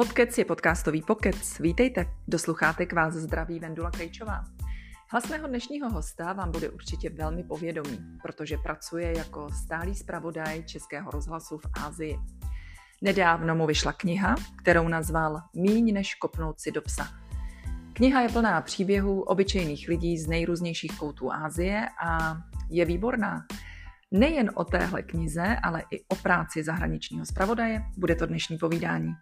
Podkec je podcastový pokec. Vítejte, dosluchátek vás zdraví Vendula Krejčová. Hlas mého dnešního hosta vám bude určitě velmi povědomý, protože pracuje jako stálý zpravodaj Českého rozhlasu v Ázii. Nedávno mu vyšla kniha, kterou nazval Míň než kopnout si do psa. Kniha je plná příběhů obyčejných lidí z nejrůznějších koutů Ázie a je výborná. Nejen o téhle knize, ale i o práci zahraničního zpravodaje bude to dnešní povídání.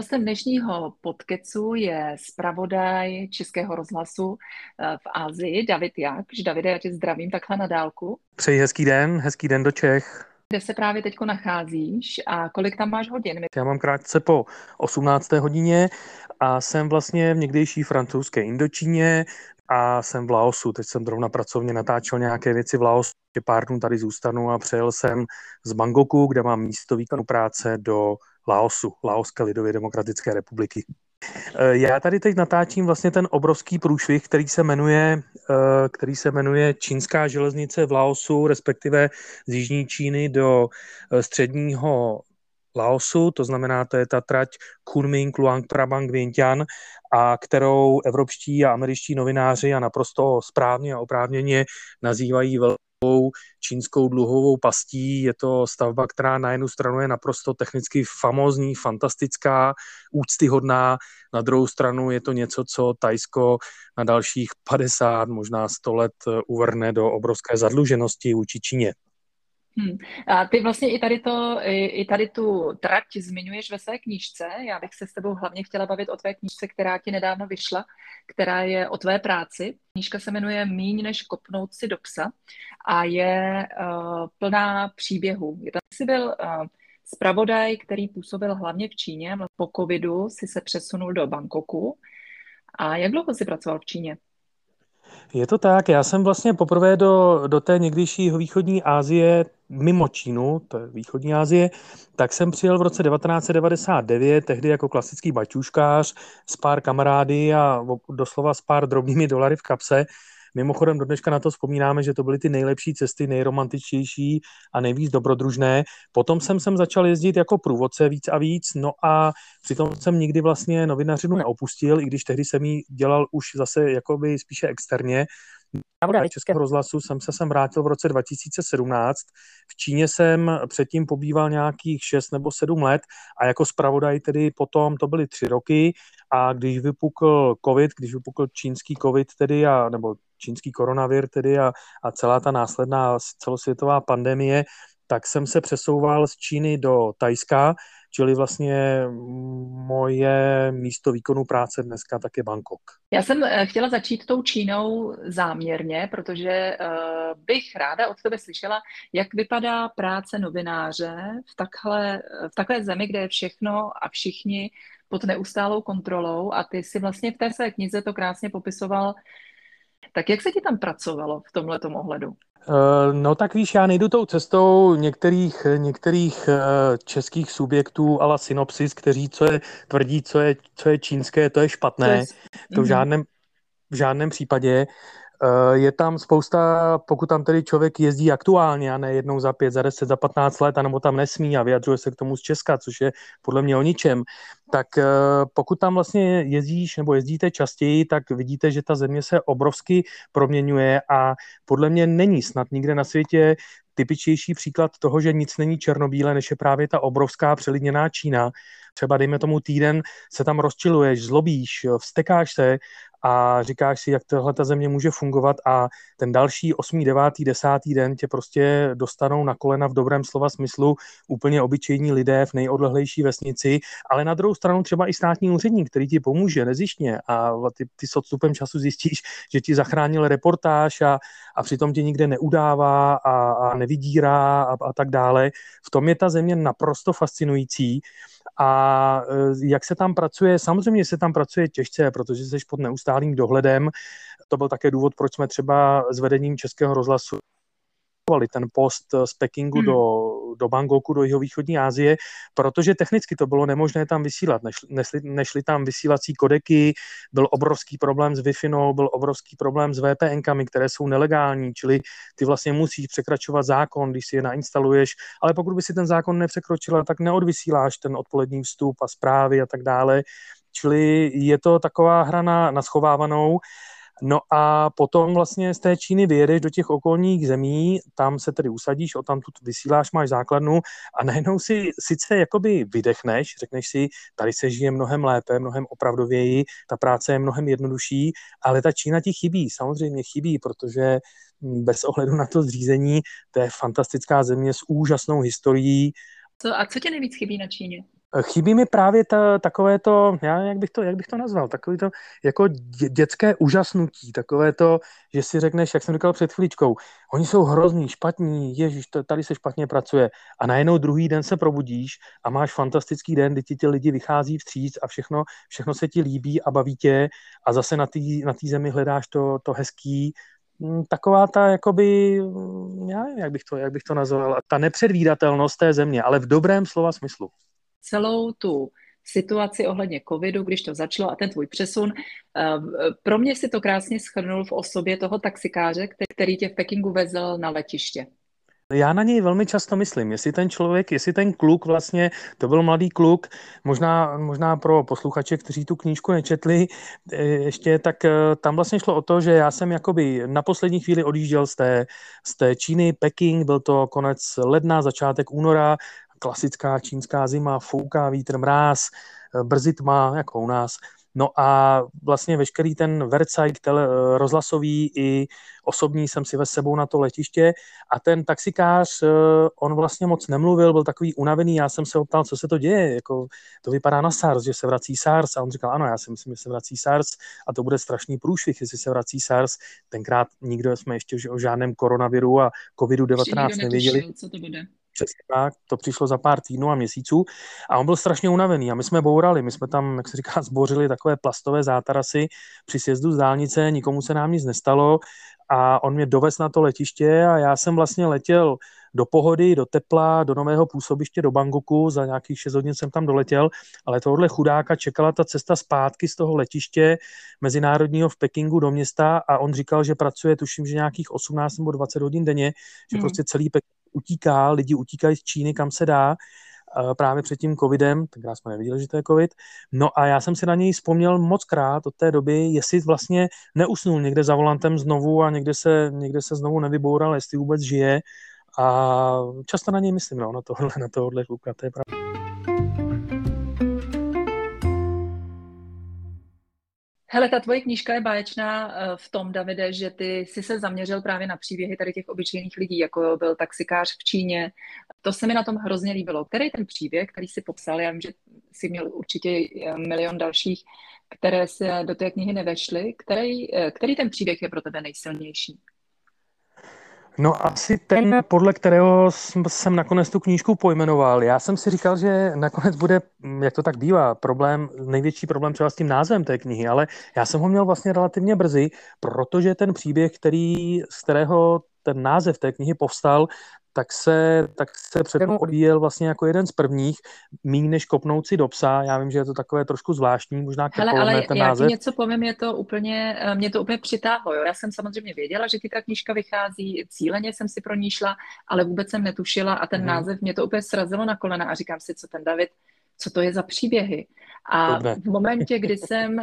Hostem dnešního podkecu je zpravodaj Českého rozhlasu eh, v Ázii, David Jakš. Davide, já tě zdravím takhle na dálku. Přeji hezký den, hezký den do Čech. Kde se právě teď nacházíš a kolik tam máš hodin? Já mám krátce po 18. hodině a jsem vlastně v někdejší francouzské Indočíně a jsem v Laosu. Teď jsem zrovna pracovně natáčel nějaké věci v Laosu. Pár dnů tady zůstanu a přejel jsem z Bangkoku, kde mám místo výkonu práce do Laosu, Laoské lidově demokratické republiky. Eh, já tady teď natáčím vlastně ten obrovský průšvih, který se jmenuje, eh, který se jmenuje Čínská železnice v Laosu, respektive z Jižní Číny do eh, středního Laosu, to znamená, to je ta trať Kunming, Luang Prabang, Vientiane, a kterou evropští a američtí novináři a naprosto správně a oprávněně nazývají velkou čínskou dluhovou pastí. Je to stavba, která na jednu stranu je naprosto technicky famózní, fantastická, úctyhodná, na druhou stranu je to něco, co Tajsko na dalších 50, možná 100 let uvrne do obrovské zadluženosti vůči Číně. Hmm. A ty vlastně i tady, to, i, i tady tu trať zmiňuješ ve své knížce. Já bych se s tebou hlavně chtěla bavit o tvé knížce, která ti nedávno vyšla, která je o tvé práci. Knížka se jmenuje Míň než kopnout si do psa a je uh, plná příběhů. Je tam jsi byl uh, zpravodaj, který působil hlavně v Číně. Po covidu si se přesunul do Bangkoku. A jak dlouho jsi pracoval v Číně? Je to tak, já jsem vlastně poprvé do, do té někdejší východní Asie mimo Čínu, to je východní Asie, tak jsem přijel v roce 1999, tehdy jako klasický baťuškář s pár kamarády a doslova s pár drobnými dolary v kapse Mimochodem do dneška na to vzpomínáme, že to byly ty nejlepší cesty, nejromantičtější a nejvíc dobrodružné. Potom jsem sem začal jezdit jako průvodce víc a víc, no a přitom jsem nikdy vlastně novinařinu neopustil, i když tehdy jsem ji dělal už zase jakoby spíše externě. Na Českého rozhlasu jsem se sem vrátil v roce 2017. V Číně jsem předtím pobýval nějakých 6 nebo 7 let a jako zpravodaj tedy potom to byly tři roky a když vypukl covid, když vypukl čínský covid tedy, a, nebo čínský koronavir tedy a, a celá ta následná celosvětová pandemie, tak jsem se přesouval z Číny do Tajska, čili vlastně moje místo výkonu práce dneska tak je Bangkok. Já jsem eh, chtěla začít tou Čínou záměrně, protože uh, bych ráda od tebe slyšela, jak vypadá práce novináře v takhle, v takové zemi, kde je všechno a všichni pod neustálou kontrolou a ty si vlastně v té své knize to krásně popisoval. Tak jak se ti tam pracovalo v tomhle ohledu? Eh, no tak víš, já nejdu tou cestou některých, některých eh, českých subjektů ala synopsis, kteří co je, tvrdí, co je, co je čínské, to je špatné. To, je... to v, mhm. žádném, v žádném případě. Eh, je tam spousta, pokud tam tedy člověk jezdí aktuálně a ne jednou za pět, za deset, za patnáct let, anebo tam nesmí a vyjadřuje se k tomu z Česka, což je podle mě o ničem, tak eh, pokud tam vlastně jezdíš nebo jezdíte častěji, tak vidíte, že ta země se obrovsky proměňuje a podle mě není snad nikde na světě typičtější příklad toho, že nic není černobílé, než je právě ta obrovská přelidněná Čína. Třeba dejme tomu týden se tam rozčiluješ, zlobíš, vstekáš se a říkáš si, jak tahle ta země může fungovat a ten další 8., 9., 10. den tě prostě dostanou na kolena v dobrém slova smyslu úplně obyčejní lidé v nejodlehlejší vesnici, ale na druhou stranu třeba i státní úředník, který ti pomůže nezištně a ty, ty s odstupem času zjistíš, že ti zachránil reportáž a, a přitom tě nikde neudává a, a nevydírá a, a tak dále. V tom je ta země naprosto fascinující a e, jak se tam pracuje, samozřejmě se tam pracuje těžce, protože jsi pod neustálým dohledem. To byl také důvod, proč jsme třeba s vedením Českého rozhlasu ten post z Pekingu hmm. do do Bangkoku, do jihovýchodní Asie, protože technicky to bylo nemožné tam vysílat. Nešli, nešli, nešli tam vysílací kodeky, byl obrovský problém s wi byl obrovský problém s VPNkami, které jsou nelegální, čili ty vlastně musíš překračovat zákon, když si je nainstaluješ, ale pokud by si ten zákon nepřekročila, tak neodvysíláš ten odpolední vstup a zprávy a tak dále. Čili je to taková hra na, na schovávanou. No a potom vlastně z té Číny vyjedeš do těch okolních zemí, tam se tedy usadíš, o tam tu vysíláš, máš základnu a najednou si sice jakoby vydechneš, řekneš si, tady se žije mnohem lépe, mnohem opravdověji, ta práce je mnohem jednodušší, ale ta Čína ti chybí, samozřejmě chybí, protože bez ohledu na to zřízení, to je fantastická země s úžasnou historií. Co, a co tě nejvíc chybí na Číně? Chybí mi právě ta, takové to, já, jak, bych to, jak bych to nazval, takové to jako dě, dětské úžasnutí, takové to, že si řekneš, jak jsem říkal před chvíličkou, oni jsou hrozní, špatní, ježiš, tady se špatně pracuje. A najednou druhý den se probudíš a máš fantastický den, kdy ti ty lidi vychází vstříc a všechno, všechno se ti líbí a baví tě a zase na té na zemi hledáš to, to hezký, hm, taková ta, jakoby, já nevím, jak bych to, jak bych to nazval, ta nepředvídatelnost té země, ale v dobrém slova smyslu celou tu situaci ohledně covidu, když to začalo a ten tvůj přesun. Eh, pro mě si to krásně schrnul v osobě toho taxikáře, který tě v Pekingu vezl na letiště. Já na něj velmi často myslím, jestli ten člověk, jestli ten kluk vlastně, to byl mladý kluk, možná, možná pro posluchače, kteří tu knížku nečetli, eh, ještě, tak eh, tam vlastně šlo o to, že já jsem jakoby na poslední chvíli odjížděl z té, z té Číny, Peking, byl to konec ledna, začátek února, klasická čínská zima, fouká vítr, mráz, eh, brzy tma, jako u nás. No a vlastně veškerý ten vercajk tele, eh, rozhlasový i osobní jsem si ve sebou na to letiště a ten taxikář, eh, on vlastně moc nemluvil, byl takový unavený, já jsem se optal, co se to děje, jako to vypadá na SARS, že se vrací SARS a on říkal, ano, já si myslím, že se vrací SARS a to bude strašný průšvih, jestli se vrací SARS. Tenkrát nikdo jsme ještě o žádném koronaviru a covidu-19 nevěděli. Co to bude. Přesně tak, to přišlo za pár týdnů a měsíců a on byl strašně unavený a my jsme bourali, my jsme tam, jak se říká, zbořili takové plastové zátarasy při sjezdu z dálnice, nikomu se nám nic nestalo a on mě dovez na to letiště a já jsem vlastně letěl do pohody, do tepla, do nového působiště do Bangkoku, za nějakých 6 hodin jsem tam doletěl, ale tohle chudáka čekala ta cesta zpátky z toho letiště mezinárodního v Pekingu do města a on říkal, že pracuje, tuším, že nějakých 18 nebo 20 hodin denně, že hmm. prostě celý Peking utíká, lidi utíkají z Číny, kam se dá, právě před tím covidem, tenkrát jsme nevěděli, že to je covid. No a já jsem si na něj vzpomněl moc krát od té doby, jestli vlastně neusnul někde za volantem znovu a někde se, někde se znovu nevyboural, jestli vůbec žije. A často na něj myslím, no, na tohle, na tohle kluka, to je pravda. Hele, ta tvoje knížka je báječná eh, v tom, Davide, že ty jsi se zaměřil právě na příběhy tady těch obyčejných lidí, jako byl taxikář v Číně. To se mi na tom hrozně líbilo. Který ten příběh, který si popsal, já vím, že jsi měl určitě eh, milion dalších, které se do té knihy nevešly. Který, eh, který ten příběh je pro tebe nejsilnější? No asi ten, podle kterého jsem nakonec tu knížku pojmenoval. Já jsem si říkal, že nakonec bude, mm, jak to tak bývá, problém, největší problém třeba s tím názvem té knihy, ale já jsem ho měl vlastně relativně brzy, protože ten příběh, který, z kterého ten název té knihy povstal, tak se, tak se předem odvíjel vlastně jako jeden z prvních, méně než kopnout si do psa. Já vím, že je to takové trošku zvláštní, možná Hele, ale ten já název. ti něco povím, je to úplně, eh, mě to úplně přitáhlo. Jo. Já jsem samozřejmě věděla, že ty ta knížka vychází, cíleně jsem si pro ní šla, ale vůbec jsem netušila a ten hmm. název mě to úplně srazilo na kolena a říkám si, co ten David co to je za příběhy. A v momentě, kdy jsem,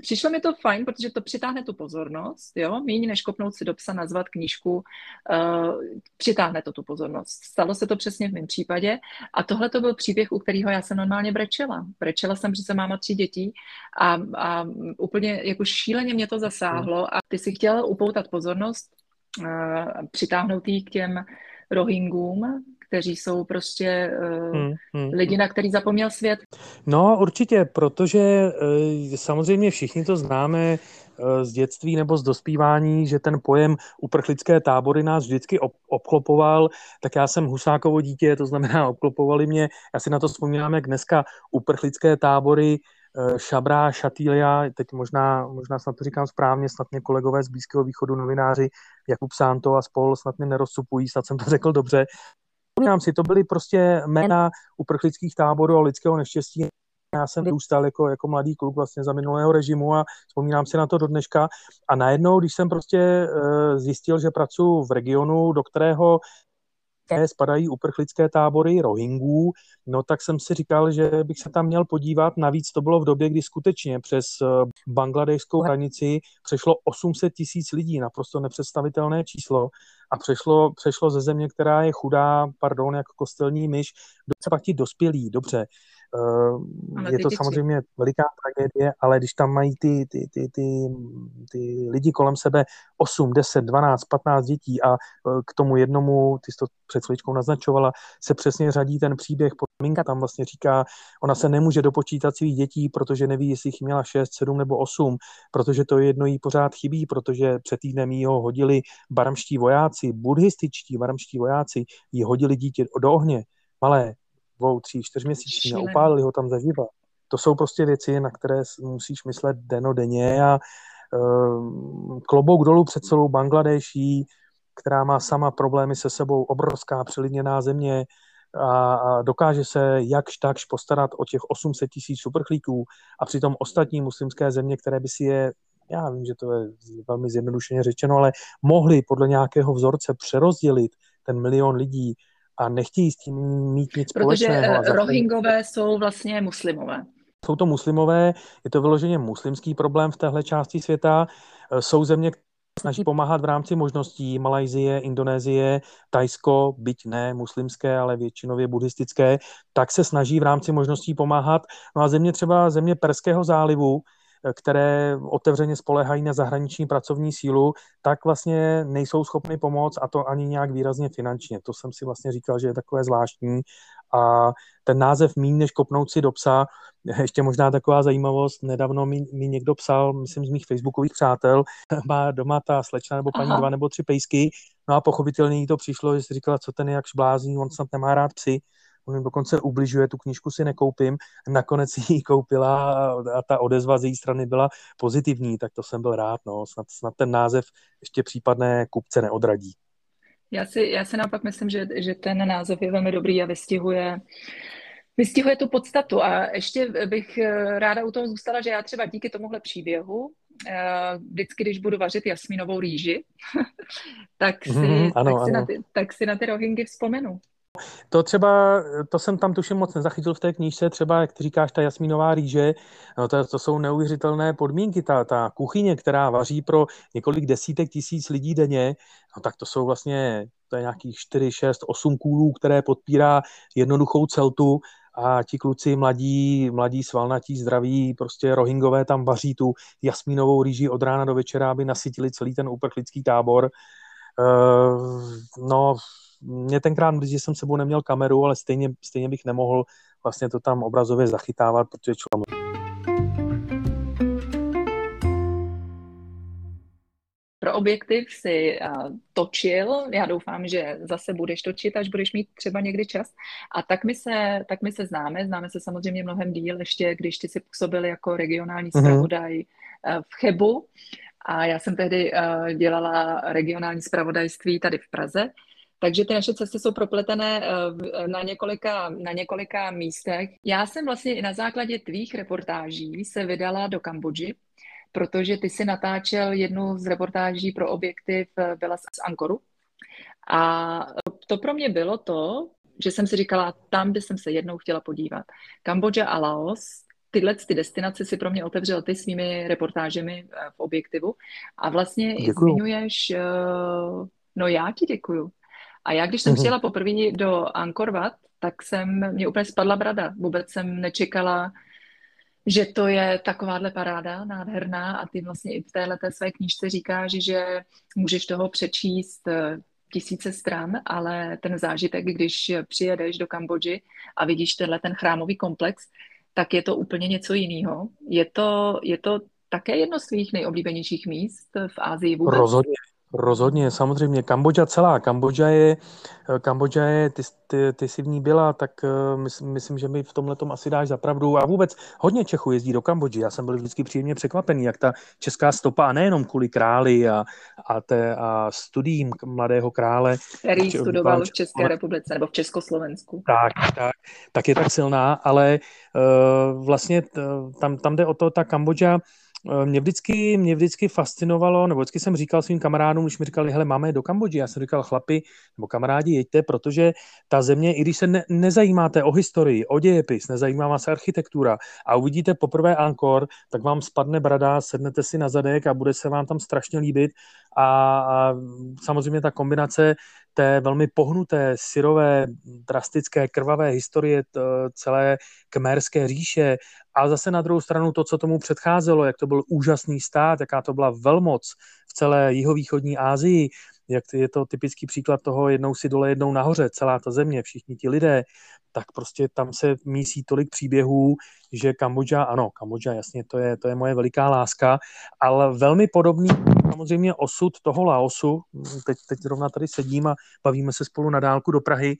přišlo mi to fajn, protože to přitáhne tu pozornost, jo, méně než kopnout si do psa, nazvat knížku, uh, přitáhne to tu pozornost. Stalo se to přesně v mém případě a tohle to byl příběh, u kterého já jsem normálně brečela. Brečela jsem, že jsem máma tři dětí a, a úplně jako šíleně mě to zasáhlo a ty si chtěla upoutat pozornost, uh, přitáhnout jí k těm rohingům, kteří jsou prostě uh, hmm, hmm. lidi, na který zapomněl svět. No určitě, protože uh, samozřejmě všichni to známe uh, z dětství nebo z dospívání, že ten pojem uprchlické tábory nás vždycky ob- obklopoval, tak já jsem Husákovo dítě, to znamená obklopovali mě, já si na to vzpomínám, jak dneska uprchlické tábory Šabrá, Šatýlia, teď možná, možná snad to říkám správně, snad mě kolegové z Blízkého východu, novináři Jakub Sánto a spol snad mě nerozcupují, snad jsem to řekl dobře, Vzpomínám si, to byly prostě jména uprchlických táborů a lidského neštěstí. Já jsem vyrůstal jako, jako mladý kluk vlastně za minulého režimu a vzpomínám si na to do dneška. A najednou, když jsem prostě uh, zjistil, že pracuji v regionu, do kterého spadají uprchlické tábory Rohingů, no tak jsem si říkal, že bych se tam měl podívat. Navíc to bylo v době, kdy skutečně přes eh, bangladejskou hranici přešlo 800 tisíc lidí, naprosto nepředstavitelné číslo a přešlo, přešlo ze země, která je chudá, pardon, jako kostelní myš, do pak ti dospělí, dobře. Je to samozřejmě veliká tragédie, ale když tam mají ty, ty, ty, ty, ty lidi kolem sebe 8, 10, 12, 15 dětí a uh, k tomu jednomu, ty jsi to před chvíličkou naznačovala, se přesně řadí ten příběh. Minka tam vlastně říká, ona se nemůže dopočítat svých dětí, protože neví, jestli jich měla 6, 7 nebo 8, protože to jedno jí pořád chybí, protože před týdnem jí ho hodili baramští vojáci, buddhističtí baramští vojáci, jí hodili dítě do ohně, malé, dvou, tří, čtyřměsíční a upálili ho tam zaživa. To jsou prostě věci, na které musíš myslet denodenně a uh, klobouk dolů před celou Bangladeší, která má sama problémy se sebou, obrovská přelidněná země a, a dokáže se jakž takž postarat o těch 800 tisíc uprchlíků a přitom ostatní muslimské země, které by si je já vím, že to je velmi zjednodušeně řečeno, ale mohli podle nějakého vzorce přerozdělit ten milion lidí a nechtějí s tím mít nic Protože společného. Protože rohingové jsou vlastně muslimové. Jsou to muslimové, je to vyloženě muslimský problém v téhle části světa. E, jsou země, které snaží pomáhat v rámci možností Malajzie, Indonésie, Tajsko, byť ne muslimské, ale většinově buddhistické, tak se snaží v rámci možností pomáhat. No a země třeba země Perského zálivu, které otevřeně spolehají na zahraniční pracovní sílu, tak vlastně nejsou schopny pomoct a to ani nějak výrazně finančně. To jsem si vlastně říkal, že je takové zvláštní a ten název Mín než kopnout si do psa, ještě možná taková zajímavost, nedávno mi, mi někdo psal, myslím z mých facebookových přátel, má doma ta slečna nebo paní Aha. dva nebo tři pejsky, no a pochopitelně jí to přišlo, že si říkala, co ten je jak blázní, on snad nemá rád psy, on jim dokonce ubližuje, tu knížku si nekoupím, nakonec ji koupila a ta odezva z její strany byla pozitivní, tak to jsem byl rád, no, snad, snad ten název ještě případné kupce neodradí. Já si, já si naopak myslím, že, že ten název je velmi dobrý a vystihuje vystihuje tu podstatu. A ještě bych ráda u toho zůstala, že já třeba díky tomuhle příběhu eh, vždycky, když budu vařit jasmínovou rýži, tak si, mm, ano, tak, si ano. Na ty, tak si na ty rohingy vzpomenu. To třeba, to jsem tam tuším moc nezachytil v té knížce, třeba, jak ty říkáš, ta jasmínová rýže, no to, to jsou neuvěřitelné podmínky, ta, ta kuchyně, která vaří pro několik desítek tisíc lidí denně, no tak to jsou vlastně, to je nějakých 4, 6, 8 kůlů, které podpírá jednoduchou celtu a ti kluci mladí, mladí svalnatí, zdraví, prostě rohingové tam vaří tu jasmínovou rýži od rána do večera, aby nasytili celý ten uprchlický tábor. Uh, no, mě tenkrát mrzí, že jsem sebou neměl kameru, ale stejně, stejně bych nemohl vlastně to tam obrazově zachytávat, protože člověk... Pro objektiv si uh, točil, já doufám, že zase budeš točit, až budeš mít třeba někdy čas. A tak my se, tak my se známe, známe se samozřejmě mnohem díl, ještě když ty si působil jako regionální mhm. zpravodaj mm-hmm. uh, v Chebu. A já jsem tehdy uh, dělala regionální zpravodajství tady v Praze. Takže ty naše cesty jsou propletené eh, na několika, na několika místech. Já jsem vlastně i na základě tvých reportáží se vydala do Kambodži, protože ty si natáčel jednu z reportáží pro objektiv, eh, byla z Ankoru. A to pro mě bylo to, že jsem si říkala, tam by jsem se jednou chtěla podívat. Kambodža a Laos, tyhle ty destinace si pro mě otevřel ty svými reportážemi eh, v objektivu. A vlastně Děkuju. zmiňuješ, no já ti děkuju. A já, když jsem mm-hmm. přijela poprvé do Angkor Wat, tak jsem, mě úplně spadla brada. Vůbec jsem nečekala, že to je takováhle paráda nádherná a ty vlastně i v téhle své knížce říkáš, že můžeš toho přečíst eh, tisíce stran, ale ten zážitek, když přijedeš do Kambodži a vidíš tenhle ten chrámový komplex, tak je to úplně něco jiného. Je to, je to také jedno z tvých nejoblíbenějších míst v Ázii vůbec? Rozhodně, Rozhodně, samozřejmě. Kambodža celá. Kambodža je, Kambodža je ty, ty, ty jsi v ní byla, tak uh, myslím, myslím, že mi v tomhle tom asi dáš zapravdu. A vůbec hodně Čechů jezdí do Kambodži. Já jsem byl vždycky příjemně překvapený, jak ta česká stopa, a nejenom kvůli králi a, a, té, a studiím mladého krále. Který či, studoval v České republice nebo v Československu. Tak, tak, tak je tak silná, ale uh, vlastně tam, tam jde o to, ta Kambodža, Eh, mě vždycky, mě vždycky fascinovalo, nebo vždycky jsem říkal svým kamarádům, když mi říkali, hele, máme do Kambodži, já jsem říkal, chlapi, nebo kamarádi, jeďte, protože ta země, i když se ne, nezajímáte o historii, o dějepis, nezajímá vás architektura a uvidíte poprvé Angkor, tak vám spadne brada, sednete si na zadek a bude se vám tam strašně líbit. A, a samozřejmě ta kombinace té velmi pohnuté, syrové, drastické, krvavé historie celé kmerské říše. A zase na druhou stranu to, co tomu předcházelo, jak to byl úžasný stát, jaká to byla velmoc v celé jihovýchodní Asii, jak je to typický příklad toho, jednou si dole, jednou nahoře, celá ta země, všichni ti lidé, tak prostě tam se mísí tolik příběhů, že Kambodža, ano, Kambodža, jasně, to je, to je moje veliká láska, ale velmi podobný samozřejmě osud toho Laosu, teď, teď zrovna tady sedím a bavíme se spolu na dálku do Prahy,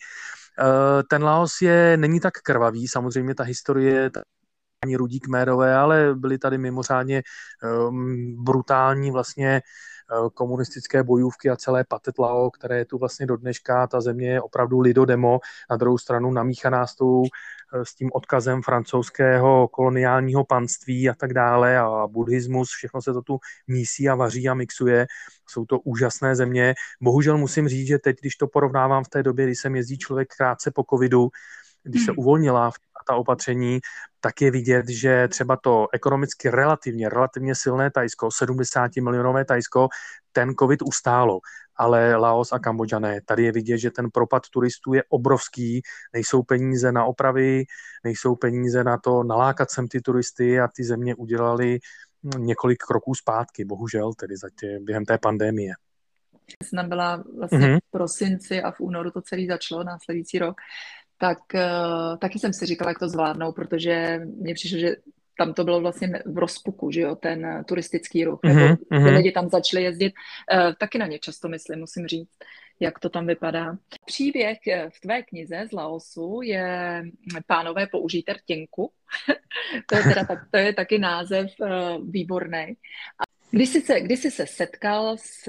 eh, ten Laos je, není tak krvavý, samozřejmě ta historie, ta ani rudí kmérové, ale byly tady mimořádně um, brutální vlastně komunistické bojůvky a celé patetlao, které je tu vlastně do dneška. Ta země je opravdu lidodemo, na druhou stranu namíchaná s, tou, uh, s tím odkazem francouzského koloniálního panství a tak dále a buddhismus, všechno se to tu mísí a vaří a mixuje. Jsou to úžasné země. Bohužel musím říct, že teď, když to porovnávám v té době, kdy jsem jezdí člověk krátce po covidu, když se hmm. uvolnila ta opatření, tak je vidět, že třeba to ekonomicky relativně, relativně silné Tajsko, 70 milionové Tajsko, ten covid ustálo, ale Laos a Kambodža ne. Tady je vidět, že ten propad turistů je obrovský, nejsou peníze na opravy, nejsou peníze na to nalákat sem ty turisty a ty země udělali několik kroků zpátky, bohužel, tedy zatím během té pandémie. Jsem byla vlastně mm-hmm. v prosinci a v únoru to celý začalo, následující rok tak uh, taky jsem si říkala, jak to zvládnou, protože mně přišlo, že tam to bylo vlastně v rozpuku, že jo, ten turistický ruch, mm-hmm, nebo ty mm-hmm. lidi tam začali jezdit. Uh, taky na ně často myslím, musím říct, jak to tam vypadá. Příběh eh, v tvé knize z Laosu je Pánové použijte rtěnku. to, je teda, to je taky název uh, výborný. Když jsi, se, když jsi se setkal s,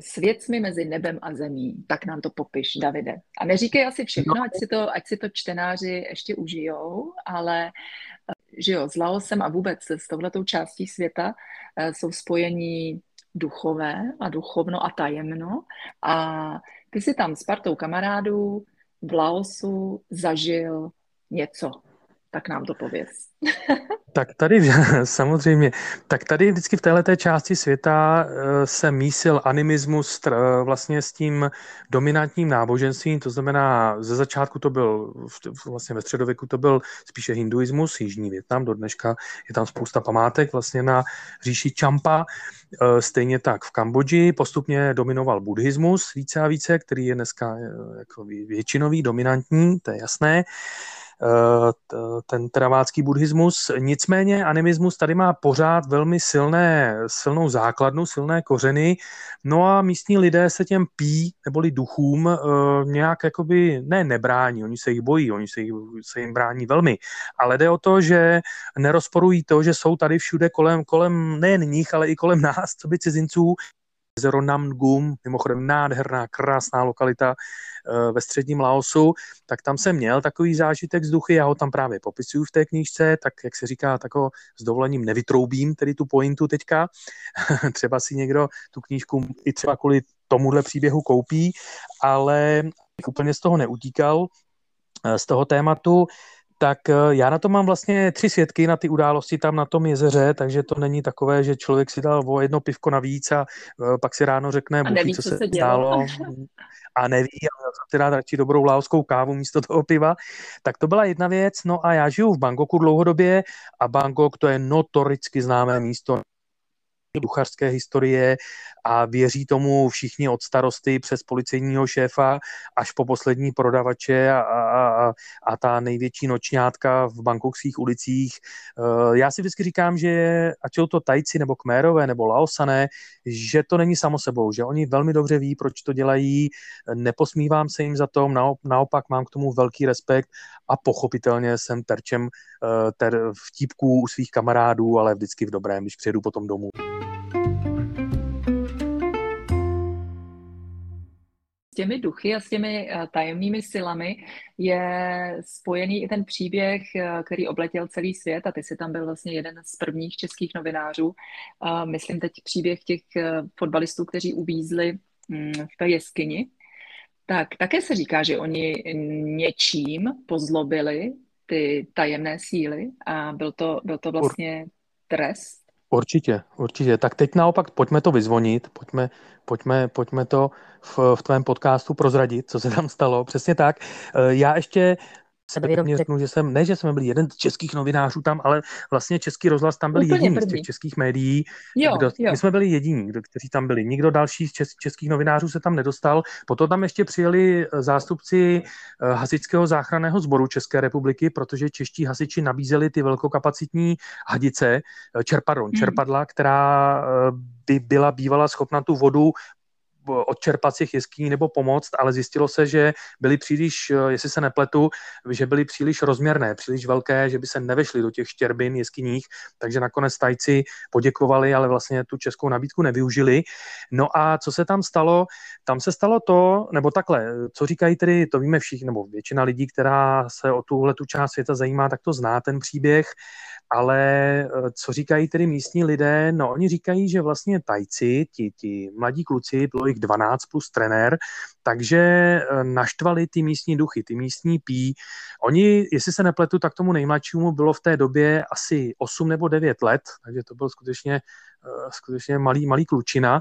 s věcmi mezi nebem a zemí, tak nám to popiš, Davide. A neříkej asi všechno, no. ať, si to, ať si to čtenáři ještě užijou, ale že jo, s Laosem a vůbec s touhletou částí světa eh, jsou spojení duchové a duchovno a tajemno. A ty si tam s partou kamarádů v Laosu zažil něco tak nám to pověz. tak tady samozřejmě, tak tady vždycky v této části světa eh, se mísil animismus eh, vlastně s tím dominantním náboženstvím, to znamená ze začátku to byl, vlastně ve středověku to byl spíše hinduismus, jižní Větnam, do dneška je tam spousta památek vlastně na říši Champa, eh, stejně tak v Kambodži postupně dominoval buddhismus více a více, který je dneska jako většinový, dominantní, to je jasné. Ten travácký buddhismus. Nicméně animismus tady má pořád velmi silné, silnou základnu, silné kořeny. No a místní lidé se těm pí, neboli duchům, eh, nějak jakoby ne nebrání, oni se jich bojí, oni se, jich, se jim brání velmi. Ale jde o to, že nerozporují to, že jsou tady všude kolem, kolem nejen nich, ale i kolem nás, co by cizinců, jezero Namgum, mimochodem nádherná, krásná lokalita eh, ve středním Laosu, tak tam jsem měl takový zážitek z duchy, já ho tam právě popisuju v té knížce, tak jak se říká, tak ho s dovolením nevytroubím, tedy tu pointu teďka. třeba si někdo tu knížku i třeba kvůli tomuhle příběhu koupí, ale úplně z toho neutíkal, eh, z toho tématu tak eh, já na to mám vlastně tři svědky na ty události tam na tom jezeře, takže to není takové, že člověk si dal o jedno pivko navíc a eh, pak si ráno řekne, a neví, co, co se stalo a neví, a teda radši dobrou laoskou kávu místo toho piva. Tak to byla jedna věc. No a já žiju v Bangkoku dlouhodobě a Bangkok to je notoricky známé místo duchařské historie a věří tomu všichni od starosty přes policejního šéfa až po poslední prodavače a, a, a, a ta největší nočňátka v bangkokských ulicích. Eh, já si vždycky říkám, že ať jsou to tajci nebo kmérové nebo laosané, že to není samo sebou, že oni velmi dobře ví, proč to dělají, neposmívám se jim za to, naopak mám k tomu velký respekt a pochopitelně jsem terčem eh, ter vtípků u svých kamarádů, ale vždycky v dobrém, když přijedu potom domů. Těmi duchy a s těmi eh, tajemnými silami je spojený i ten příběh, eh, který obletěl celý svět a ty jsi tam byl vlastně jeden z prvních českých novinářů. Myslím teď příběh těch fotbalistů, kteří uvízli mm, v té jeskyni tak také se říká, že oni něčím pozlobili ty tajemné síly a byl to, byl to vlastně trest. Určitě, určitě. Tak teď naopak pojďme to vyzvonit, pojďme, pojďme, pojďme to v, v tvém podcastu prozradit, co se tam stalo. Přesně tak. Eh, já ještě sebevědomě řeknu, že jsem, ne, že jsme byli jeden z českých novinářů tam, ale vlastně Český rozhlas tam byl jediný první. z těch českých médií. Jo, kdo, jo. My jsme byli jediní, kdo, kteří tam byli. Nikdo další z čes, českých novinářů se tam nedostal. Potom tam ještě přijeli eh, zástupci uh, hasičského záchranného sboru České republiky, protože čeští hasiči nabízeli ty velkokapacitní hadice, uh, čerpadon, hmm. čerpadla, která by byla bývala schopna tu vodu odčerpacích jeskyní nebo pomoct, ale zjistilo se, že byly příliš, eh, jestli se nepletu, že byly příliš rozměrné, příliš velké, že by se nevešly do těch štěrbin jeskyních, takže nakonec tajci poděkovali, ale vlastně tu českou nabídku nevyužili. No a co se tam stalo? Tam se stalo to, nebo takhle, co říkají tedy, to víme všichni, nebo většina lidí, která se o tuhle tu část světa zajímá, tak to zná ten příběh ale eh, co říkají tedy místní lidé? No oni říkají, že vlastně tajci, ti, ti mladí kluci, bylo jich 12 plus trenér, takže eh, naštvali ty místní duchy, ty místní pí. Oni, jestli se nepletu, tak tomu nejmladšímu bylo v té době asi 8 nebo 9 let, takže to byl skutečně, eh, skutečně malý, malý klučina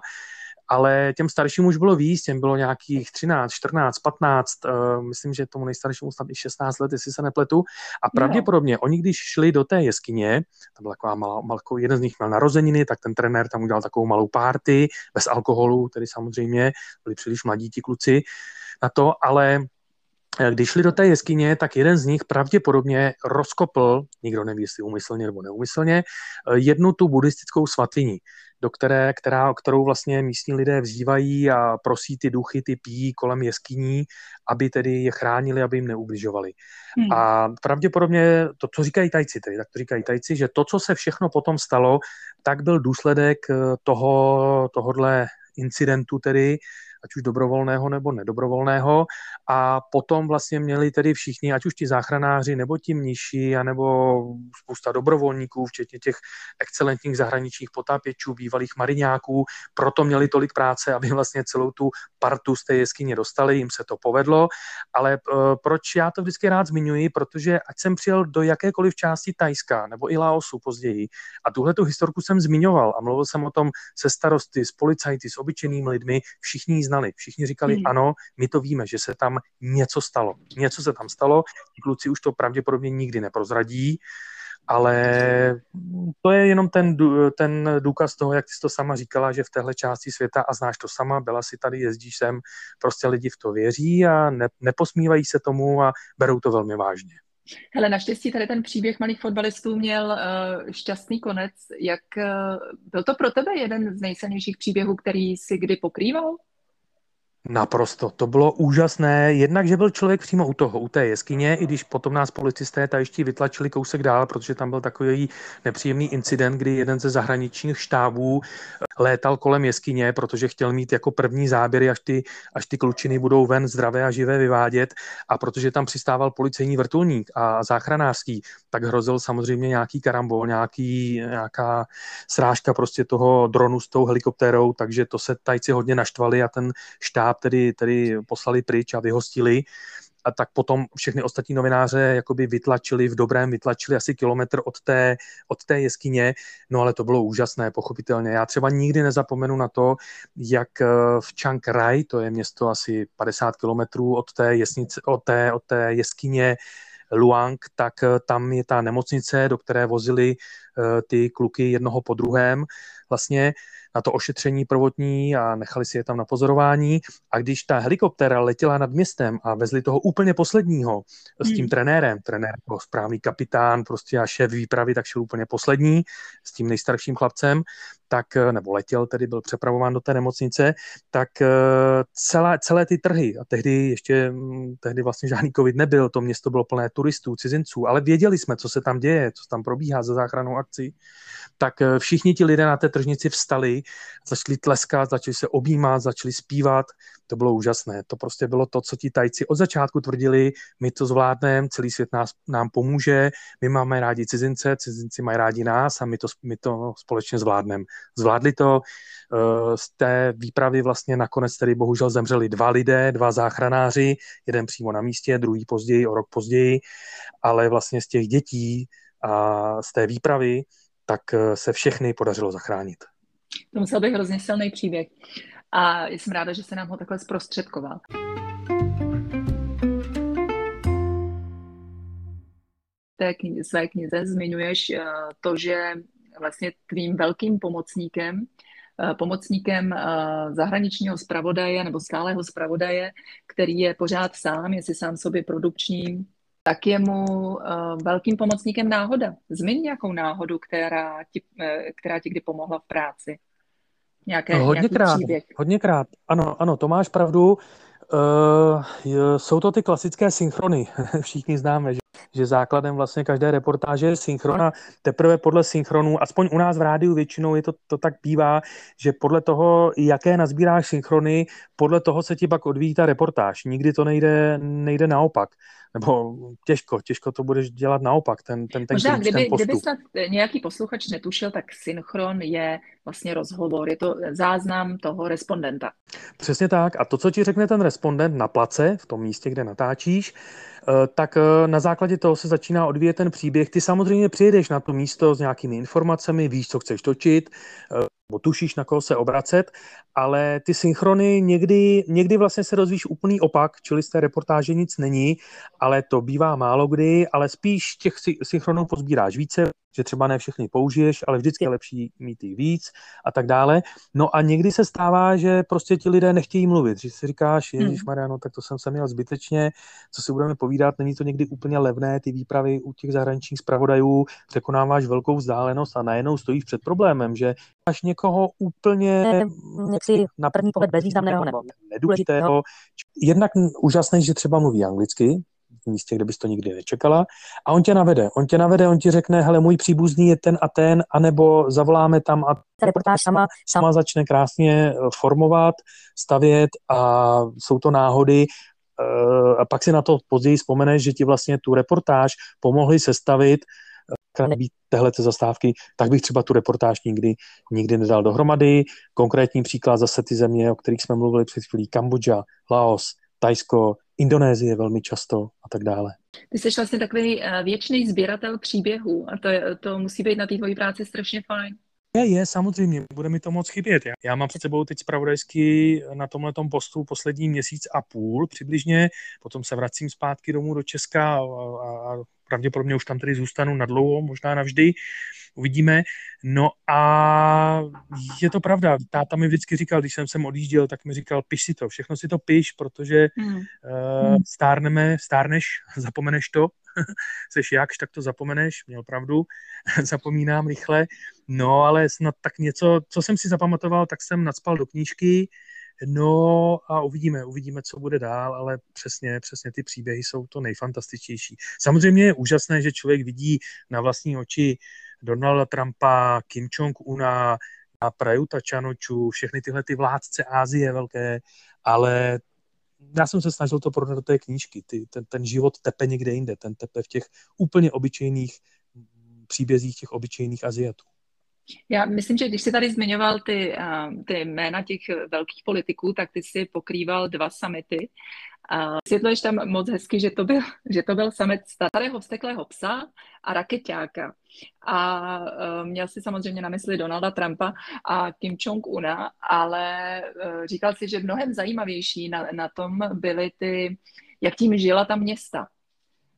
ale těm starším už bylo víc, těm bylo nějakých 13, 14, 15, uh, myslím, že tomu nejstaršímu snad i 16 let, jestli se nepletu. A pravděpodobně no. oni, když šli do té jeskyně, tam byla taková malá, malá, jeden z nich měl narozeniny, tak ten trenér tam udělal takovou malou párty, bez alkoholu, tedy samozřejmě, byli příliš mladí ti kluci na to, ale eh, když šli do té jeskyně, tak jeden z nich pravděpodobně rozkopl, nikdo neví, jestli úmyslně nebo neumyslně, eh, jednu tu buddhistickou svatyni do které, která, kterou vlastně místní lidé vzývají a prosí ty duchy, ty pí kolem jeskyní, aby tedy je chránili, aby jim neubližovali. Hmm. A pravděpodobně to, co říkají tajci, tedy, tak to říkají tajci, že to, co se všechno potom stalo, tak byl důsledek eh, toho, tohodle incidentu tedy, ať už dobrovolného nebo nedobrovolného. A potom vlastně měli tedy všichni, ať už ti záchranáři, nebo ti mniši, anebo spousta dobrovolníků, včetně těch excelentních zahraničních potápěčů, bývalých mariňáků, proto měli tolik práce, aby vlastně celou tu partu z té jeskyně dostali, jim se to povedlo. Ale uh, proč já to vždycky rád zmiňuji? Protože ať jsem přijel do jakékoliv části Tajska nebo i Laosu později a tuhle tu historku jsem zmiňoval a mluvil jsem o tom se starosty, s policajty, s obyčejnými lidmi, všichni znali. Všichni říkali, hmm. ano, my to víme, že se tam něco stalo. Něco se tam stalo, kluci už to pravděpodobně nikdy neprozradí, ale to je jenom ten, ten důkaz toho, jak jsi to sama říkala, že v téhle části světa, a znáš to sama, byla si tady, jezdíš sem, prostě lidi v to věří a ne, neposmívají se tomu a berou to velmi vážně. Hele, naštěstí tady ten příběh malých fotbalistů měl uh, šťastný konec. Jak uh, byl to pro tebe jeden z nejsilnějších příběhů, který si kdy pokrýval? Naprosto, to bylo úžasné. Jednak, že byl člověk přímo u toho, u té jeskyně, i když potom nás policisté ještě vytlačili kousek dál, protože tam byl takový nepříjemný incident, kdy jeden ze zahraničních štábů létal kolem jeskyně, protože chtěl mít jako první záběry, až ty, až ty klučiny budou ven zdravé a živé vyvádět. A protože tam přistával policejní vrtulník a záchranářský, tak hrozil samozřejmě nějaký karambol, nějaký, nějaká srážka prostě toho dronu s tou helikoptérou, takže to se tajci hodně naštvali a ten štáb tedy, tedy poslali pryč a vyhostili a tak potom všechny ostatní novináře jakoby vytlačili, v dobrém vytlačili asi kilometr od té, od té jeskyně, no ale to bylo úžasné, pochopitelně. Já třeba nikdy nezapomenu na to, jak eh, v Chiang Rai, to je město asi 50 kilometrů od té, jesnice, od té, od té jeskyně, Luang, tak tam je ta nemocnice, do které vozili ty kluky jednoho po druhém. Vlastně na to ošetření prvotní a nechali si je tam na pozorování. A když ta helikoptéra letěla nad městem a vezli toho úplně posledního s tím hmm. trenérem, trenér jako správný kapitán prostě a šéf výpravy, tak šel úplně poslední s tím nejstarším chlapcem, tak, nebo letěl, tedy byl přepravován do té nemocnice, tak eh, celé, celé ty trhy, a tehdy ještě, mm, tehdy vlastně žádný covid nebyl, to město bylo plné turistů, cizinců, ale věděli jsme, co se tam děje, co tam probíhá za záchranou akcí, tak eh, všichni ti lidé na té tržnici vstali, začali tleskat, začali se objímat, začali zpívat. To bylo úžasné. To prostě bylo to, co ti tajci od začátku tvrdili, my to zvládneme, celý svět nás, nám pomůže, my máme rádi cizince, cizinci mají rádi nás a my to, my to společně zvládneme. Zvládli to, eh, z té výpravy vlastně nakonec tedy bohužel zemřeli dva lidé, dva záchranáři, jeden přímo na místě, druhý později, o rok později, ale vlastně z těch dětí a z té výpravy tak eh, se všechny podařilo zachránit. To musel být hrozně silný příběh. A jsem ráda, že se nám ho takhle zprostředkoval. té kni- své knize zmiňuješ uh, to, že vlastně tvým velkým pomocníkem, uh, pomocníkem uh, zahraničního zpravodaje nebo stálého zpravodaje, který je pořád sám, je si sám sobě produkčním tak je mu uh, velkým pomocníkem náhoda. Zmiň nějakou náhodu, která ti, která ti kdy pomohla v práci. Nějaké, no, hodněkrát, hodněkrát. Ano, ano, to máš pravdu. Uh, jsou to ty klasické synchrony. Všichni známe, že, že základem vlastně každé reportáže je synchrona. Teprve podle synchronů, aspoň u nás v rádiu většinou je to, to tak bývá, že podle toho, jaké nazbíráš synchrony, podle toho se ti pak odvíjí ta reportáž. Nikdy to nejde, nejde naopak nebo těžko, těžko to budeš dělat naopak, ten, ten, ten Možná, klíč, kdyby, ten postup. kdyby snad nějaký posluchač netušil, tak synchron je vlastně rozhovor, je to záznam toho respondenta. Přesně tak a to, co ti řekne ten respondent na place, v tom místě, kde natáčíš, tak eh, na základě toho se začíná odvíjet ten příběh. Ty samozřejmě přijedeš na to místo s nějakými informacemi, víš, co chceš točit, eh, tušíš, na koho se obracet, ale ty synchrony někdy, někdy vlastně se rozvíš úplný opak, čili z té reportáže nic není, ale to bývá málo kdy, ale spíš těch synchronů pozbíráš více, že třeba ne všechny použiješ, ale vždycky je lepší mít jich víc a tak dále. No a někdy se stává, že prostě ti lidé nechtějí mluvit, že si říkáš, hmm. Ježíš Mariano, tak to jsem se měl zbytečně, co si budeme povídat, není to někdy úplně levné, ty výpravy u těch zahraničních zpravodajů, překonáváš velkou vzdálenost a najednou stojíš před problémem, že máš někoho úplně na první pohled bezvýznamného nebo nedůležitého. Jednak úžasné, že třeba mluví anglicky, v místě, kde bys to nikdy nečekala. A on tě navede. On tě navede, on ti řekne, hele, můj příbuzný je ten a ten, anebo zavoláme tam a ta reportáž sama, sama začne krásně eh, formovat, stavět a jsou to náhody, eh, a pak si na to později vzpomeneš, že ti vlastně tu reportáž pomohli sestavit eh, nebýt téhle zastávky, tak bych třeba tu reportáž nikdy, nikdy nedal dohromady. Konkrétní příklad zase ty země, o kterých jsme mluvili před chvílí, Kambodža, Laos, Tajsko, Indonésie velmi často a tak dále. Ty jsi vlastně takový eh, věčný sběratel příběhů a to, je, to musí být na té tvojí práci strašně fajn. Je, je, samozřejmě, bude mi to moc chybět. Já, já mám před sebou teď zpravodajsky na tomhle postu poslední měsíc a půl přibližně, potom se vracím zpátky domů do Česka a, a, a pravděpodobně už tam tedy zůstanu na dlouho, možná navždy, uvidíme. No a je to pravda, táta mi vždycky říkal, když jsem sem odjížděl, tak mi říkal, piš si to, všechno si to piš, protože hmm. uh, stárneme, stárneš, zapomeneš to, seš jakž, tak to zapomeneš, měl pravdu, zapomínám rychle, no ale snad tak něco, co jsem si zapamatoval, tak jsem nadspal do knížky, No a uvidíme, uvidíme, co bude dál, ale přesně, přesně ty příběhy jsou to nejfantastičtější. Samozřejmě je úžasné, že člověk vidí na vlastní oči Donalda Trumpa, Kim Jong-una, a Prajuta Čanoču, všechny tyhle ty vládce Ázie velké, ale já jsem se snažil to prodat do té knížky. Ty, ten, ten život tepe někde jinde, ten tepe v těch úplně obyčejných příbězích těch obyčejných Aziatů. Já myslím, že když jsi tady zmiňoval ty, ty jména těch velkých politiků, tak ty si pokrýval dva samity. A vysvětluješ tam moc hezky, že to byl, že to byl samet starého vsteklého psa a raketáka. A uh, měl si samozřejmě na mysli Donalda Trumpa a Kim Jong-una, ale uh, říkal si, že mnohem zajímavější na, na tom byly ty, jak tím žila ta města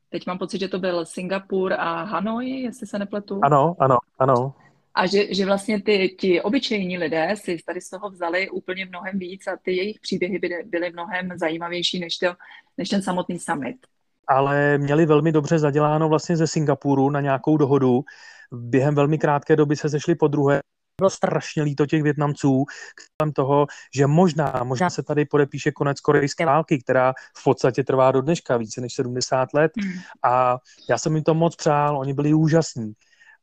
Teď mám pocit, že to byl Singapur a Hanoi, jestli se nepletu. Ano, ano, ano. A že, že vlastně ty, ti obyčejní lidé si tady z toho vzali úplně mnohem víc a ty jejich příběhy byly, byly mnohem zajímavější než, to, než ten samotný summit. Ale měli velmi dobře zaděláno vlastně ze Singapuru na nějakou dohodu. Během velmi krátké doby se zešli po druhé bylo strašně líto těch Větnamců kolem toho, že možná, možná se tady podepíše konec korejské války, která v podstatě trvá do dneška více než 70 let hmm. a já jsem jim to moc přál, oni byli úžasní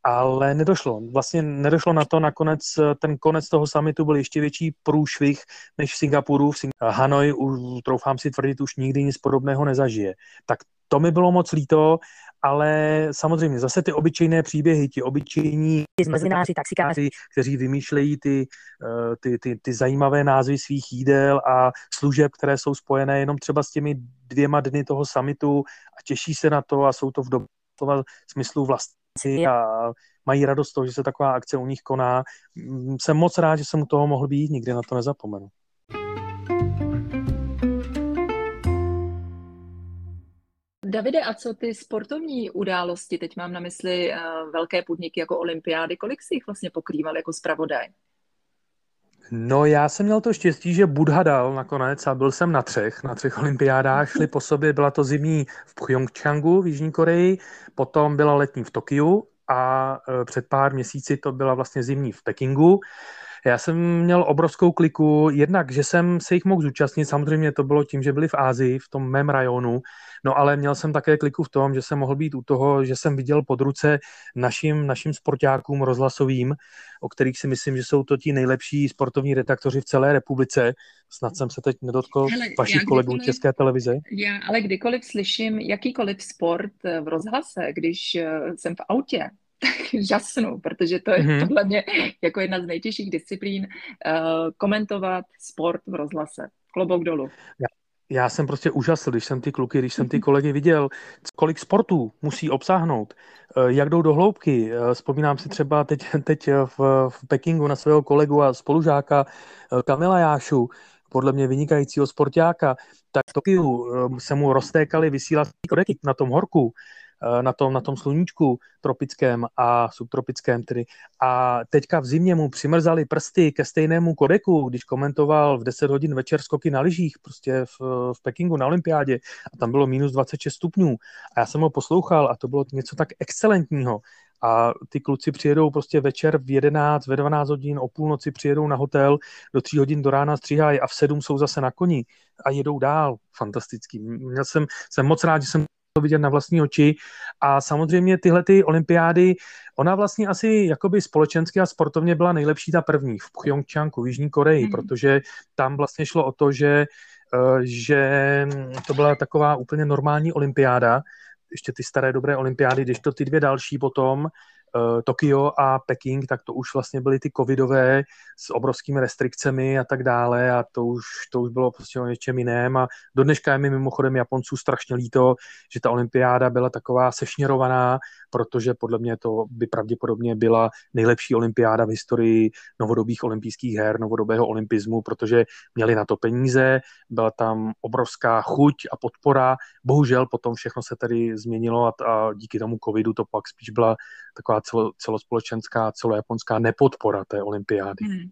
ale nedošlo. Vlastně nedošlo na to, nakonec ten konec toho summitu byl ještě větší průšvih než v Singapuru. V Sing- Hanoi, už, troufám si tvrdit, už nikdy nic podobného nezažije. Tak to mi bylo moc líto, ale samozřejmě zase ty obyčejné příběhy, ti obyčejní zmrzlináři, taxikáři, kteří vymýšlejí ty, eh, ty, ty, ty zajímavé názvy svých jídel a služeb, které jsou spojené jenom třeba s těmi dvěma dny toho samitu a těší se na to a jsou to v době smyslu vlastní a mají radost toho, že se taková akce u nich koná. Mm, jsem moc rád, že jsem u toho mohl být, nikdy na to nezapomenu. Davide, a co ty sportovní události? Teď mám na mysli uh, velké podniky jako olympiády. Kolik si jich vlastně pokrýval jako zpravodaj? No já jsem měl to štěstí, že Budha dal nakonec a byl jsem na třech, na třech olympiádách, šli po sobě, byla to zimní v Pyeongchangu v Jižní Koreji, potom byla letní v Tokiu a e, před pár měsíci to byla vlastně zimní v Pekingu. Já jsem měl obrovskou kliku, jednak, že jsem se jich mohl zúčastnit, samozřejmě to bylo tím, že byli v Ázii, v tom mém rajonu, no ale měl jsem také kliku v tom, že jsem mohl být u toho, že jsem viděl pod ruce našim, našim sportákům rozhlasovým, o kterých si myslím, že jsou to ti nejlepší sportovní redaktoři v celé republice. Snad jsem se teď nedotkl Hele, vašich kolegů České televize. Já ale kdykoliv slyším jakýkoliv sport v rozhlase, když eh, jsem v autě, žasnu, protože to je mm-hmm. podle mě jako jedna z nejtěžších disciplín uh, komentovat sport v rozhlase. Klobouk dolů. Já, já jsem prostě úžasl, když jsem ty kluky, když jsem ty kolegy viděl, kolik sportů musí obsáhnout, eh, jak jdou do hloubky. Eh, vzpomínám si třeba teď, teď v, v Pekingu na svého kolegu a spolužáka Kamila Jášu, podle mě vynikajícího sportáka, tak v Tokiu se mu roztékali vysílací kodeky na tom horku Eh, na tom, na tom sluníčku tropickém a subtropickém tedy. A teďka v zimě mu přimrzali prsty ke stejnému kodeku, když komentoval v 10 hodin večer skoky na lyžích prostě v, v Pekingu na olympiádě a tam bylo minus 26 stupňů. A já jsem ho poslouchal a to bylo něco tak excelentního. A ty kluci přijedou prostě večer v 11, ve 12 hodin, o půlnoci přijedou na hotel, do 3 hodin do rána stříhají a v 7 jsou zase na koni a jedou dál. Fantastický. Měl jsem, jsem moc rád, že jsem vidět na vlastní oči. A samozřejmě tyhle ty olympiády, ona vlastně asi jakoby společensky a sportovně byla nejlepší ta první v Pyeongchangu, v Jižní Koreji, mm. protože tam vlastně šlo o to, že, eh, že to byla taková úplně normální olympiáda, ještě ty staré dobré olympiády, když to ty dvě další potom, Tokio a Peking, tak to už vlastně byly ty covidové s obrovskými restrikcemi a tak dále a to už, to už bylo prostě o něčem jiném a do dneška je mi mimochodem Japonců strašně líto, že ta olympiáda byla taková sešněrovaná, protože podle mě to by pravděpodobně byla nejlepší olympiáda v historii novodobých olympijských her, novodobého olympismu, protože měli na to peníze, byla tam obrovská chuť a podpora. Bohužel potom všechno se tady změnilo a, a díky tomu covidu to pak spíš byla taková celo, celospolečenská, celojaponská nepodpora té olympiády. Hmm.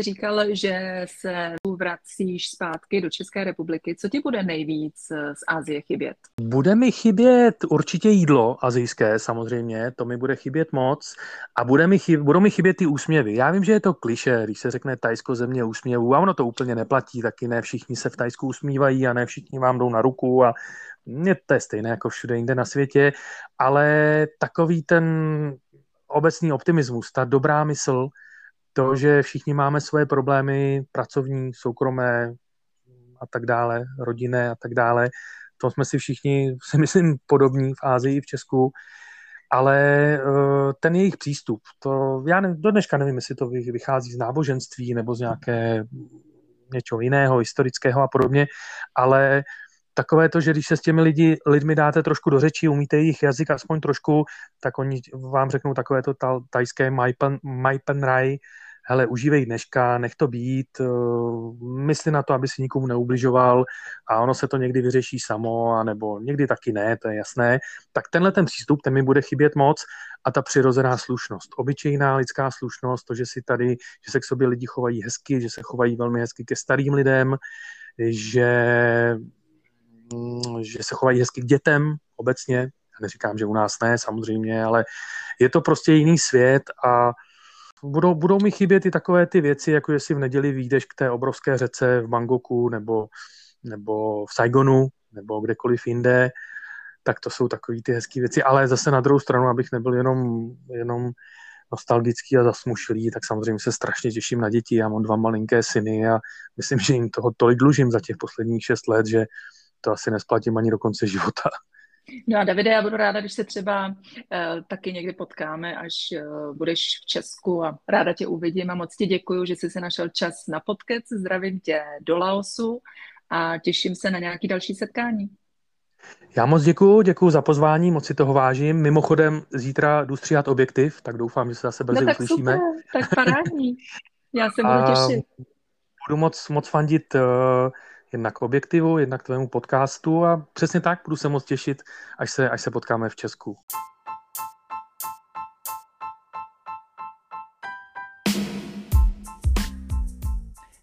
Říkal, že se vracíš zpátky do České republiky. Co ti bude nejvíc z Asie chybět? Bude mi chybět určitě jídlo azijské, samozřejmě, to mi bude chybět moc. A bude mi chybět, budou mi chybět ty úsměvy. Já vím, že je to kliše, když se řekne Tajsko země úsměvů, a ono to úplně neplatí, taky ne všichni se v Tajsku usmívají a ne všichni vám jdou na ruku a mě to je stejné jako všude jinde na světě, ale takový ten obecný optimismus, ta dobrá mysl, to, že všichni máme svoje problémy pracovní, soukromé a tak dále, rodinné a tak dále, to jsme si všichni, si myslím, podobní v Ázii, v Česku, ale uh, ten jejich přístup, to já ne, do dneška nevím, jestli to vychází z náboženství nebo z nějaké něčeho jiného, historického a podobně, ale takové to, že když se s těmi lidi, lidmi dáte trošku do řeči, umíte jejich jazyk aspoň trošku, tak oni vám řeknou takové to tajské Maipen, Maipen Rai, hele, užívej dneška, nech to být, eh, mysli na to, aby si nikomu neubližoval a ono se to někdy vyřeší samo, anebo někdy taky ne, to je jasné, tak tenhle ten přístup, ten mi bude chybět moc a ta přirozená slušnost, obyčejná lidská slušnost, to, že si tady, že se k sobě lidi chovají hezky, že se chovají velmi hezky ke starým lidem, že, že se chovají hezky k dětem obecně, já neříkám, že u nás ne, samozřejmě, ale je to prostě jiný svět a budou, budou mi chybět i takové ty věci, jako jestli v neděli vyjdeš k té obrovské řece v Bangoku nebo, nebo v Saigonu nebo kdekoliv jinde, tak to jsou takové ty hezké věci, ale zase na druhou stranu, abych nebyl jenom, jenom nostalgický a zasmušilý, tak samozřejmě se strašně těším na děti. Já mám dva malinké syny a myslím, že jim toho tolik dlužím za těch posledních šest let, že to asi nesplatím ani do konce života. No a Davide, já budu ráda, když se třeba uh, taky někdy potkáme, až uh, budeš v Česku a ráda tě uvidím a moc ti děkuji, že jsi si našel čas na podcast. Zdravím tě do Laosu a těším se na nějaký další setkání. Já moc děkuji, děkuji za pozvání, moc si toho vážím. Mimochodem zítra jdu stříhat objektiv, tak doufám, že se zase brzy no, tak uslyšíme. Super, tak parádní. Já se budu těšit. Budu moc, moc fandit uh, jednak objektivu, jednak tvému podcastu a přesně tak budu se moc těšit, až se, až se potkáme v Česku.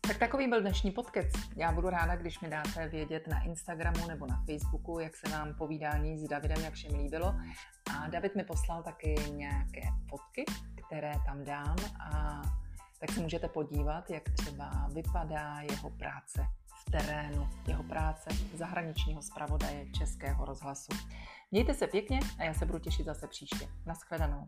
Tak takový byl dnešní podcast. Já budu ráda, když mi dáte vědět na Instagramu nebo na Facebooku, jak se vám povídání s Davidem jak všem líbilo. A David mi poslal taky nějaké fotky, které tam dám a tak se můžete podívat, jak třeba vypadá jeho práce terénu, jeho práce zahraničního zpravodaje Českého rozhlasu. Mějte se pěkně a já se budu těšit zase příště. Naschledanou.